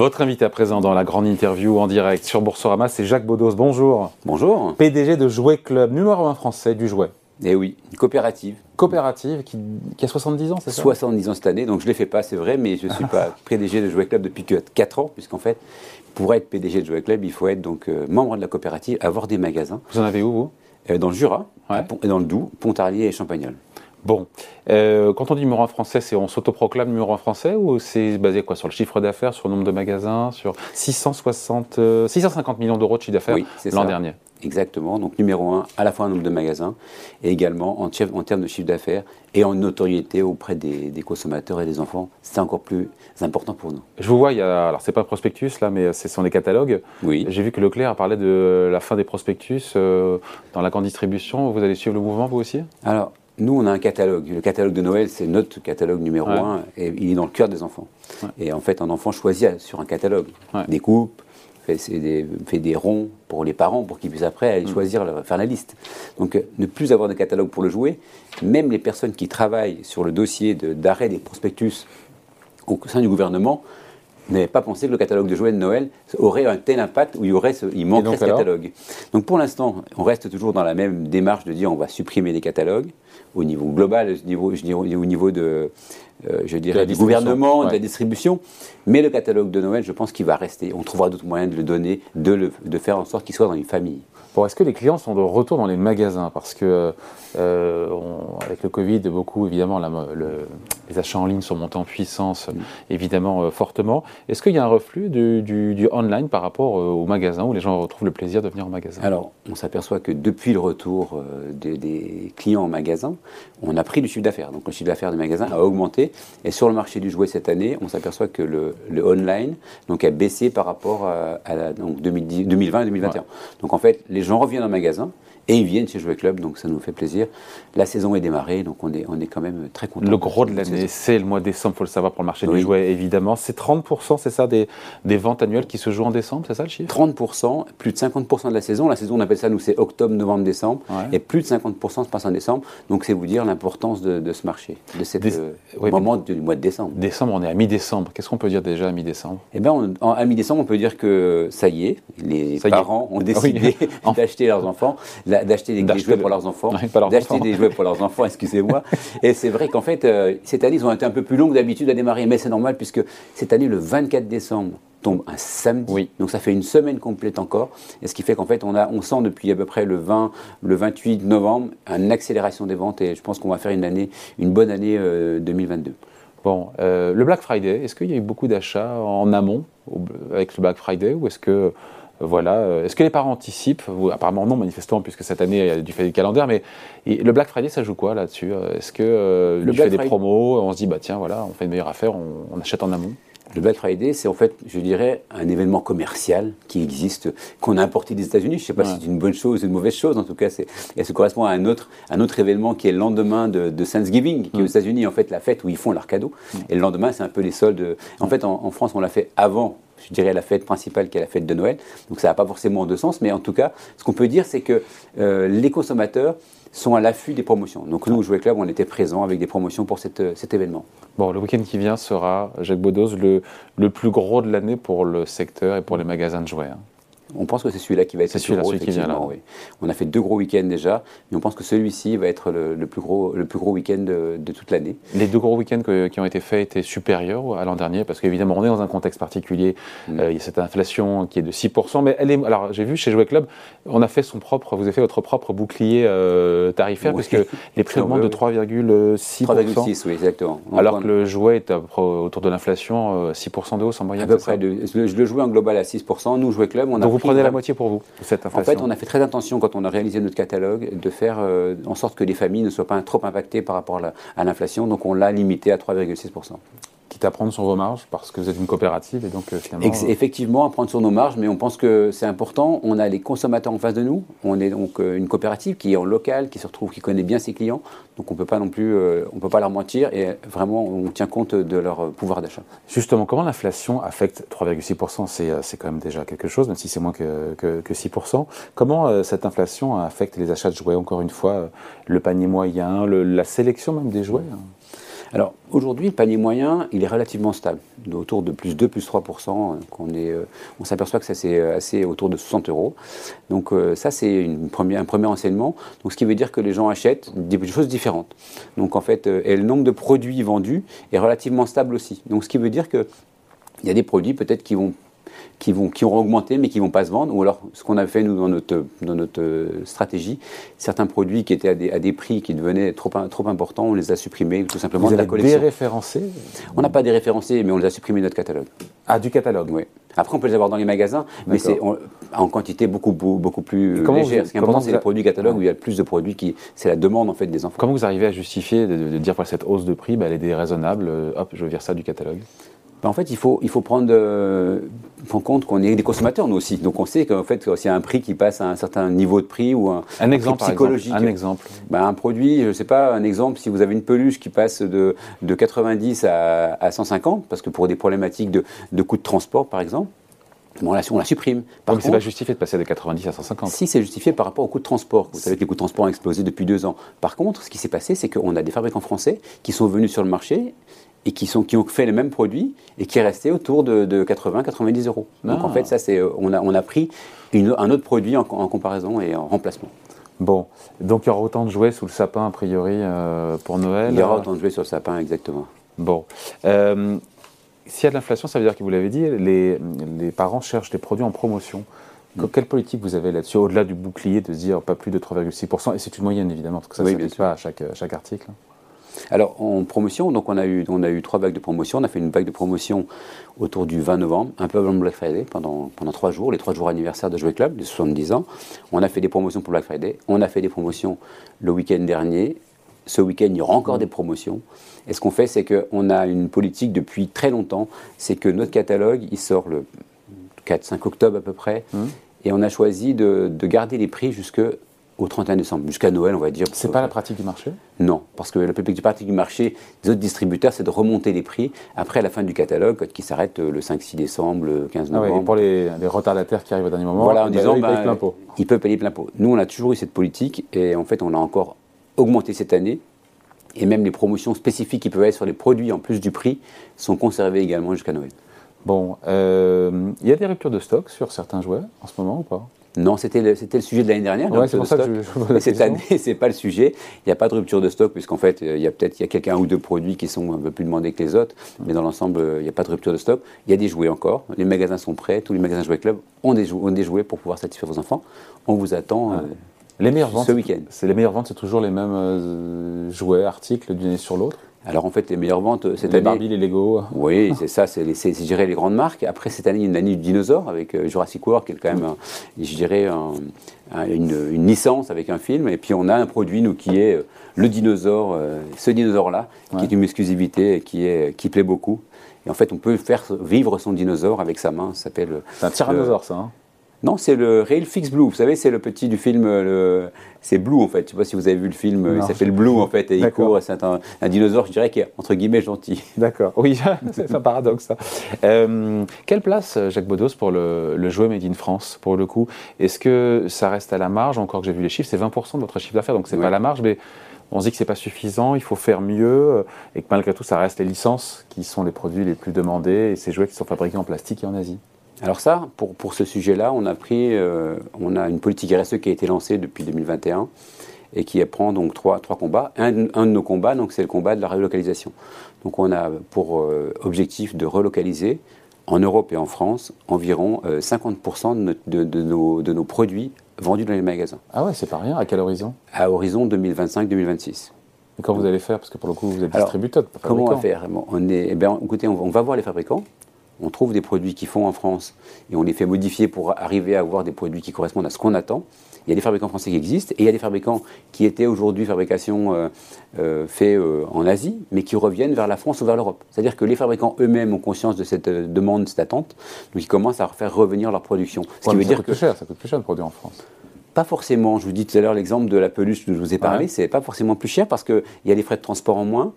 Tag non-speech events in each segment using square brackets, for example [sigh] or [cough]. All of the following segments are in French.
Votre invité à présent dans la grande interview en direct sur Boursorama, c'est Jacques Baudos. Bonjour. Bonjour. PDG de Jouet Club, numéro 1 français du jouet. Eh oui, une coopérative. Coopérative qui, a 70 ans, c'est ça? 70 ans cette année, donc je ne les fais pas, c'est vrai, mais je ne suis pas [laughs] PDG de Jouet Club depuis 4 ans, puisqu'en fait, pour être PDG de Jouet Club, il faut être donc euh, membre de la coopérative, avoir des magasins. Vous en avez où, vous? Euh, Dans le Jura, et dans le Doubs, Pontarlier et Champagnol. Bon, euh, quand on dit numéro 1 français, c'est on s'autoproclame numéro 1 français ou c'est basé quoi? Sur le chiffre d'affaires, sur le nombre de magasins, sur 660, 650 millions d'euros de chiffre d'affaires l'an dernier Exactement, donc numéro 1 à la fois en nombre de magasins et également en, en termes de chiffre d'affaires et en notoriété auprès des, consommateurs et des enfants. C'est encore plus important pour nous. Je vous vois, il y a, alors c'est pas prospectus là, mais ce sont des catalogues. Oui. J'ai vu que Leclerc a parlé de la fin des prospectus euh, dans la grande distribution. Vous allez suivre le mouvement vous aussi? Alors, nous, on a un catalogue. Le catalogue de Noël, c'est notre catalogue numéro un, et il est dans le cœur des enfants. Et en fait, un enfant choisit sur un catalogue des coupes, fait des, fait des, ronds pour les parents pour qu'ils puissent après aller mm. choisir, faire la liste. Donc, euh, ne plus avoir de catalogue pour le jouer, même les personnes qui travaillent sur le dossier d'arrêt des prospectus au sein du gouvernement n'avaient pas pensé que le catalogue de jouets de Noël aurait un tel impact où il, y aurait il manquerait ce catalogue. Donc pour l'instant, on reste toujours dans la même démarche de dire on va supprimer les catalogues au niveau global, au niveau, je dirais, au niveau de, euh, je dirais, du gouvernement, de la distribution. Mais le catalogue de Noël, je pense qu'il va rester. On trouvera d'autres moyens de le donner, de, le, de faire en sorte qu'il soit dans une famille. Bon, est-ce que les clients sont de retour dans les magasins? Parce que euh, avec le Covid, beaucoup, évidemment, les achats en ligne sont montés en puissance, évidemment, euh, fortement. Est-ce qu'il y a un reflux du, online par rapport euh, au magasin où les gens retrouvent le plaisir de venir au magasin? Alors, on s'aperçoit que depuis le retour des, clients en magasin, on a pris du chiffre d'affaires. Donc, le chiffre d'affaires des magasins a augmenté. Et sur le marché du jouet cette année, on s'aperçoit que le, online donc, a baissé par rapport à, 2020 et 2021. Donc, en fait, les les gens reviennent en magasin et ils viennent chez Jouet Club, donc ça nous fait plaisir. La saison est démarrée, donc on est, on est quand même très content. Le gros de l'année, c'est le mois de décembre, il faut le savoir pour le marché du jouet, évidemment. C'est 30%, c'est ça, des, des, ventes annuelles qui se jouent en décembre, c'est ça le chiffre? 30%, plus de 50% de la saison. La saison, on appelle ça, nous, c'est octobre, novembre, décembre. Et plus de 50% se passe en décembre. Donc c'est vous dire l'importance de, ce marché, de ce euh, moment du mois de décembre. Décembre, on est à mi-décembre. Qu'est-ce qu'on peut dire déjà à mi-décembre? Eh bien, à mi-décembre, on peut dire que ça y est, les parents ont décidé [laughs] d'acheter leurs enfants, d'acheter des jouets pour leurs enfants, d'acheter des [laughs] jouets pour leurs enfants, excusez-moi. et c'est vrai qu'en fait, euh, cette année, ils ont été un peu plus longs d'habitude à démarrer, mais c'est normal puisque cette année, le 24 décembre, tombe un samedi. Donc ça fait une semaine complète encore. Et ce qui fait qu'en fait, on, a, on sent depuis à peu près le 20, le 28 novembre une accélération des ventes et je pense qu'on va faire une année, une bonne année 2022. Euh, bon, euh, le Black Friday, est-ce qu'il y a eu beaucoup d'achats en amont avec le Black Friday ou est-ce que voilà. Euh, est-ce que les parents anticipent Apparemment non, manifestement, puisque cette année, il y a du fait du calendaire. Mais le Black Friday, ça joue quoi là-dessus euh, Est-ce que euh, le fait des promos, on se dit, bah tiens, voilà, on fait une meilleure affaire, on, achète en amont le Black Friday, c'est en fait, je dirais, un événement commercial qui existe, qu'on a importé des États-Unis. Je ne sais pas si c'est une bonne chose ou une mauvaise chose. En tout cas, et ça correspond à un autre, un autre événement qui est le lendemain de, Thanksgiving, qui est aux. États-Unis, en fait, la fête où ils font leurs cadeaux. Et le lendemain, c'est un peu les soldes. En fait, en France, on l'a fait avant je dirais, la fête principale qui est la fête de Noël. Donc ça n'a pas forcément deux sens, mais en tout cas, ce qu'on peut dire, c'est que euh, les consommateurs sont à l'affût des promotions. Donc nous, au Jouet Club, on était présents avec des promotions pour cette, cet événement. Bon, le week-end qui vient sera, Jacques Baudos, le, le plus gros de l'année pour le secteur et pour les magasins de jouets. Hein. On pense que c'est celui-là qui va être le plus gros, qui vient là. On a fait deux gros week-ends déjà, mais on pense que celui-ci va être le, plus gros, le plus gros week-end de, toute l'année. Les deux gros week-ends qui ont été faits étaient supérieurs à l'an dernier, parce qu'évidemment, on est dans un contexte particulier. Mm. Euh, il y a cette inflation qui est de 6%, mais elle est. Alors, j'ai vu chez Jouet Club, on a fait son propre, vous avez fait votre propre bouclier euh, tarifaire, puisque [laughs] les prix augmentent de 3,6%. 3,6, oui, exactement. alors que le jouet est autour de l'inflation, 6% euh, de hausse en moyenne. À peu près. je le jouais en global à 6%. Nous, Jouet Club, on a prenez la moitié pour vous, cette inflation En fait, on a fait très attention quand on a réalisé notre catalogue de faire euh, en sorte que les familles ne soient pas trop impactées par rapport à l'inflation. Donc on l'a limité à 3,6% quitte à prendre sur vos marges parce que vous êtes une coopérative et donc euh, finalement. Euh, effectivement, à prendre sur nos marges, mais on pense que c'est important. On a les consommateurs en face de nous. On est donc euh, une coopérative qui est en local, qui se retrouve, qui connaît bien ses clients. Donc on peut pas non plus, on peut pas leur mentir et vraiment on tient compte de leur pouvoir d'achat. Justement, comment l'inflation affecte 3,6% C'est quand même déjà quelque chose, même si c'est moins que, que, que 6%. Comment cette inflation affecte les achats de jouets Encore une fois, le panier moyen, la sélection même des jouets Alors aujourd'hui, le panier moyen, il est relativement stable, autour de plus 2, plus 3 qu'on est, On s'aperçoit que ça c'est assez autour de 60 euros. Donc ça c'est un premier enseignement. Donc ce qui veut dire que les gens achètent des choses différentes. Donc en fait, et le nombre de produits vendus est relativement stable aussi. Donc ce qui veut dire que il y a des produits peut-être qui vont qui, vont, qui auront augmenté mais qui ne vont pas se vendre. Ou alors, ce qu'on a fait, nous, dans notre, dans notre euh, stratégie, certains produits qui étaient à des, à des, prix qui devenaient trop, trop importants, on les a supprimés tout simplement Vous de la collection. déréférencé On n'a pas déréférencé, mais on les a supprimés de notre catalogue. Ah, du catalogue Oui. Après, on peut les avoir dans les magasins, mais c'est en quantité beaucoup, beaucoup plus légère. Ce qui est important, c'est les produits catalogues où il y a plus de produits qui. C'est la demande en fait des enfants. Comment vous arrivez à justifier de, dire voilà, cette hausse de prix, bah, elle est déraisonnable, euh, hop, je veux dire ça du catalogue? Ben, en fait, il faut, il faut prendre euh, en compte qu'on est des consommateurs, nous aussi. Donc, on sait qu'en fait, s'il y a un prix qui passe à un certain niveau de prix ou un, un exemple psychologique. un exemple. Ben, un produit, je ne sais pas, un exemple, si vous avez une peluche qui passe de, de 90 à, à, 150, parce que pour des problématiques de, de coût de transport, par exemple, Bon, là, on la supprime. Par Donc, c'est pas justifié de passer de 90 à 150 Si, c'est justifié par rapport au coût de transport. Vous savez que les coûts de transport ont explosé depuis deux ans. Par contre, ce qui s'est passé, c'est qu'on a des fabricants français qui sont venus sur le marché et qui, sont, qui ont fait les mêmes produits et qui est resté autour de, 80-90 euros. Donc en ah. fait, ça, c'est, euh, on, a, on a pris un autre produit en, comparaison et en remplacement. Bon, donc il y aura autant de jouets sous le sapin a priori euh, pour Noël Il y aura autant de jouets sur le sapin, exactement. Bon. Euh, s'il y a de l'inflation, ça veut dire que vous l'avez dit, les, les, parents cherchent des produits en promotion. Mm. Quelle politique vous avez là-dessus, au-delà du bouclier, de se dire pas plus de 3,6% Et c'est une moyenne évidemment, parce que ça ne s'applique pas à chaque, chaque article. Alors en promotion, donc on a eu on a eu trois vagues de promotion. On a fait une vague de promotion autour du 20 novembre, un peu avant Black Friday, pendant pendant trois jours, les trois jours anniversaires de Jouet Club, les 70 ans. On a fait des promotions pour Black Friday. On a fait des promotions le week-end dernier. Ce week-end, il y aura encore des promotions. Et ce qu'on fait, c'est qu'on a une politique depuis très longtemps, c'est que notre catalogue, il sort le 4-5 octobre à peu près, mmh. et on a choisi de, de garder les prix jusque au 31 décembre, jusqu'à Noël, on va dire. C'est pas la pratique du marché? Non, parce que la pratique du marché des autres distributeurs, c'est de remonter les prix après la fin du catalogue, qui s'arrête le 5-6 décembre, le 15 novembre. Ah et pour les, les, retardataires qui arrivent au dernier moment, voilà, en disant, ils payent plein pot. Ils peuvent payer plein pot. Nous, on a toujours eu cette politique, et en fait, on a encore augmenté cette année. Et même les promotions spécifiques qui peuvent être sur les produits en plus du prix sont conservées également jusqu'à Noël. Bon, euh, il y a des ruptures de stock sur certains jouets en ce moment ou pas? Non, c'était le, le, sujet de l'année dernière. c'est pour ça que je, je Cette année, [laughs] c'est pas le sujet. Il n'y a pas de rupture de stock, puisqu'en fait, il y a peut-être il y a quelqu'un ou deux produits qui sont un peu plus demandés que les autres, mais dans l'ensemble, il n'y a pas de rupture de stock. Il y a des jouets encore. Les magasins sont prêts. Tous les magasins Jouets Club ont des, ont des jouets pour pouvoir satisfaire vos enfants. On vous attend. Euh, les meilleures ventes, ce week-end. C'est les meilleures ventes, c'est toujours les mêmes euh, jouets, articles d'une année sur l'autre. Alors en fait, les meilleures ventes euh, cette les année. Barbie, les Lego. Oui, c'est ça, c'est, je dirais, les grandes marques. Après, cette année, il y a une année du dinosaure avec euh, Jurassic World, qui est quand même, je dirais, une, licence avec un film. Et puis on a un produit, nous, qui est euh, le dinosaure, ce dinosaure-là, qui est une exclusivité et qui, est, qui plaît beaucoup. Et en fait, on peut faire vivre son dinosaure avec sa main. Ça s'appelle. C'est un tyrannosaure, ça. Hein non, c'est le Real Fix Blue. Vous savez, c'est le petit du film. Le... C'est Blue en fait. Je ne sais pas si vous avez vu le film. il s'appelle Blue en fait et il court. C'est un, dinosaure, je dirais, qui est entre guillemets gentil. [laughs] D'accord. Oui, [laughs] c'est un paradoxe ça. Euh, quelle place, Jacques Bodos, pour le, le, jouet Made in France pour le coup? Est-ce que ça reste à la marge? Encore que j'ai vu les chiffres, c'est 20% de votre chiffre d'affaires, donc c'est pas à la marge, mais on se dit que c'est pas suffisant, il faut faire mieux, euh, et que malgré tout, ça reste les licences qui sont les produits les plus demandés et ces jouets qui sont fabriqués en plastique et en Asie. Alors ça, pour, pour ce sujet-là, on a pris, euh, on a une politique RSE qui a été lancée depuis 2021 et qui prend donc trois, trois combats. Un, un de nos combats, donc c'est le combat de la relocalisation. Donc on a pour euh, objectif de relocaliser en Europe et en France environ 50% euh, de, de, nos, de, nos, produits vendus dans les magasins. Ah ouais, c'est pas rien. À quel horizon? À horizon 2025-2026. Et quand vous allez faire? Parce que pour le coup, vous êtes distributeur. comment on va faire? On est, eh bien, Écoutez, on va voir les fabricants on trouve des produits qui font en France et on les fait modifier pour arriver à avoir des produits qui correspondent à ce qu'on attend. Il y a des fabricants français qui existent et il y a des fabricants qui étaient aujourd'hui fabrication euh, euh faits euh, en Asie, mais qui reviennent vers la France ou vers l'Europe. C'est-à-dire que les fabricants eux-mêmes ont conscience de cette euh, demande, cette attente, donc ils commencent à faire revenir leur production. Ce qui veut ça dire coûte que plus cher, ça coûte plus cher de produire en France. Pas forcément. Je vous dis tout à l'heure l'exemple de la peluche dont je vous ai parlé, c'est pas forcément plus cher parce qu'il y a les frais de transport en moins.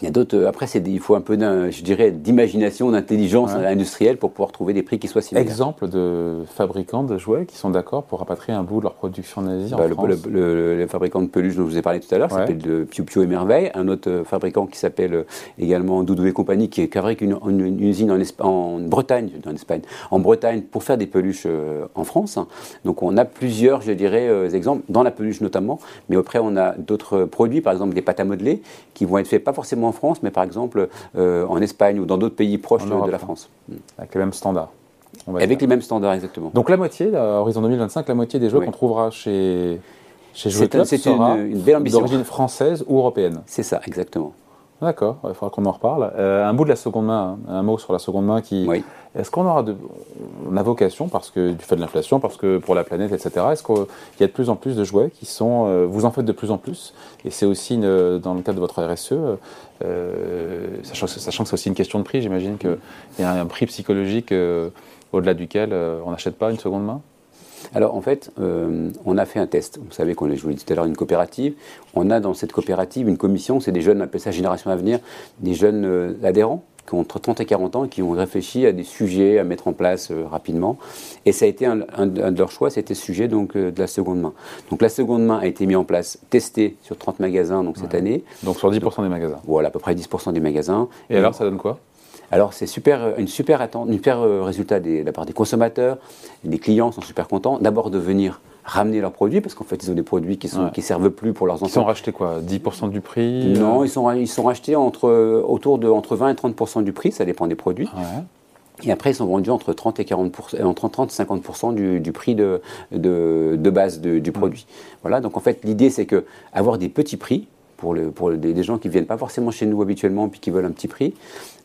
Il y a d'autres. Euh, après, il faut un peu, je dirais, d'imagination, d'intelligence industrielle pour pouvoir trouver des prix qui soient similaires. Exemple de fabricants de jouets qui sont d'accord pour rapatrier un bout de leur production nazie en bah, le, France. Le, fabricant de peluches dont je vous ai parlé tout à l'heure s'appelle Piu Piu et Merveille. Un autre euh, fabricant qui s'appelle euh, également Doudou et compagnie, qui fabrique une, une, usine en, en, Bretagne, en Espagne, en Bretagne pour faire des peluches en France. Donc on a plusieurs, je dirais, exemples dans la peluche notamment. Mais après, on a d'autres produits, par exemple des pâtes à modeler, qui vont être faits pas forcément en France, mais par exemple euh, en Espagne ou dans d'autres pays proches de, la France. Avec les mêmes standards. Avec les mêmes standards, exactement. Donc la moitié, à horizon 2025, la moitié des jouets qu'on trouvera chez, chez Jouet Club C'est une, une, belle ambition. D'origine française ou européenne C'est ça, exactement. D'accord, il faudra qu'on en reparle. Euh, un bout de la seconde main, un mot sur la seconde main qui. Est-ce qu'on aura de. On a vocation, parce que du fait de l'inflation, parce que pour la planète, etc., est-ce qu'il y a de plus en plus de jouets qui sont. Euh, vous en faites de plus en plus, et c'est aussi dans le cadre de votre RSE, euh, sachant, sachant, que c'est aussi une question de prix, j'imagine qu'il y a un prix psychologique au-delà duquel on n'achète pas une seconde main? Alors en fait, euh, on a fait un test. Vous savez qu'on est, je vous l'ai dit tout à l'heure, une coopérative. On a dans cette coopérative une commission, c'est des jeunes, on appelle ça Génération Avenir, des jeunes euh, adhérents qui ont entre 30 et 40 ans et qui ont réfléchi à des sujets à mettre en place euh, rapidement. Et ça a été un, de leurs choix, c'était ce sujet donc, de la seconde main. Donc la seconde main a été mise en place, testée sur 30 magasins donc, cette année. Donc sur 10% des magasins Voilà, à peu près 10% des magasins. Et, alors ça donne quoi? Alors c'est super, une super attente, un super euh, résultat de la part des consommateurs, les clients sont super contents. D'abord de venir ramener leurs produits parce qu'en fait ils ont des produits qui sont qui servent plus pour leurs enfants. Ils sont rachetés quoi 10% du prix Non, ils sont ils sont rachetés entre autour de entre 20 et 30% du prix, ça dépend des produits. Et après, ils sont vendus entre 30 et 40 entre 30 et 50 du, du, prix de, de, de base du produit. Voilà. Donc en fait, l'idée c'est que avoir des petits prix pour, le, pour des, gens qui ne viennent pas forcément chez nous habituellement puis qui veulent un petit prix.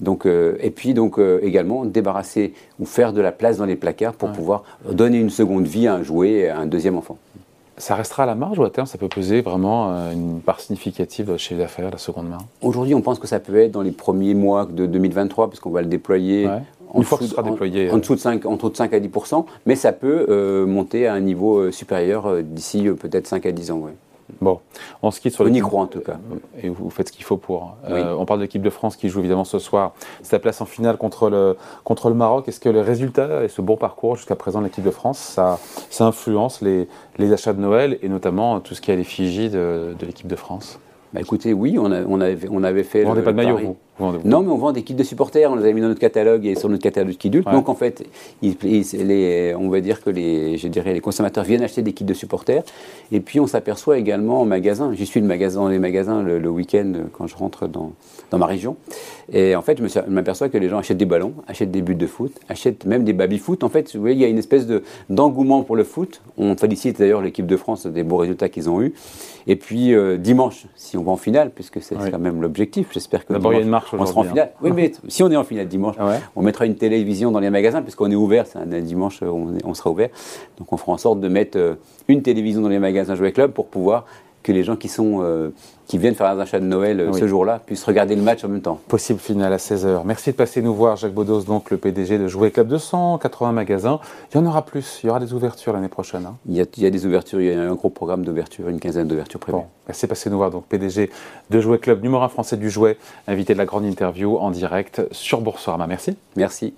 Donc, euh, et puis donc euh, également débarrasser ou faire de la place dans les placards pour pouvoir donner une seconde vie à un jouet à un deuxième enfant. Ça restera à la marge ou à terme ça peut peser vraiment euh, une part significative chez les affaires, la seconde main? Aujourd'hui, on pense que ça peut être dans les premiers mois de 2023 puisqu'on va le déployer. Une fois que ce sera déployé. En dessous de 5, entre 5 à 10% mais ça peut monter à un niveau supérieur d'ici peut-être 5 à 10 ans. Ouais. Bon, on se quitte sur On y croit en tout cas. Et vous faites ce qu'il faut pour. Euh, on parle de l'équipe de France qui joue évidemment ce soir sa place en finale contre le, contre le Maroc. Est-ce que les résultats et ce bon parcours jusqu'à présent de l'équipe de France, ça, ça influence les, les, achats de Noël et notamment tout ce qui est à l'effigie de, de l'équipe de France? Bah écoutez, oui, on, on, avait, on avait fait. Vous vendez pas de maillot, vous, Non, mais on vend des kits de supporters. On les avait mis dans notre catalogue et sur notre catalogue Kidult. Donc en fait, les, on va dire que les, je dirais, les consommateurs viennent acheter des kits de supporters. Et puis on s'aperçoit également en magasin. J'y suis le magasin, dans les magasins le, le week-end quand je rentre dans, dans ma région. Et en fait, je m'aperçois que les gens achètent des ballons, achètent des buts de foot, achètent même des baby-foot. En fait, vous voyez, il y a une espèce d'engouement pour le foot. On félicite d'ailleurs l'équipe de France des beaux résultats qu'ils ont eus. Et puis euh, dimanche, si on va en finale, puisque c'est quand même l'objectif, j'espère que D'abord, il y a une marche on sera en hein. finale. Oui, mais [laughs] si on est en finale dimanche, on mettra une télévision dans les magasins, puisqu'on est ouvert, c'est un dimanche, on, on, sera ouvert. Donc on fera en sorte de mettre euh, une télévision dans les magasins Jouet Club pour pouvoir que les gens qui, sont, euh, qui viennent faire un achat de Noël euh, ce jour-là puissent regarder le match en même temps. Possible finale à 16h. Merci de passer nous voir, Jacques Baudos, donc le PDG de Jouet Club 280 magasins. Il y en aura plus, il y aura des ouvertures l'année prochaine. Hein. Il, y a, il, y a, des ouvertures, il y a un gros programme d'ouverture, une quinzaine d'ouvertures prévues. Bon, merci de passer nous voir, donc PDG de Jouet Club, numéro 1 français du jouet, invité de la grande interview en direct sur Boursorama. Merci. Merci.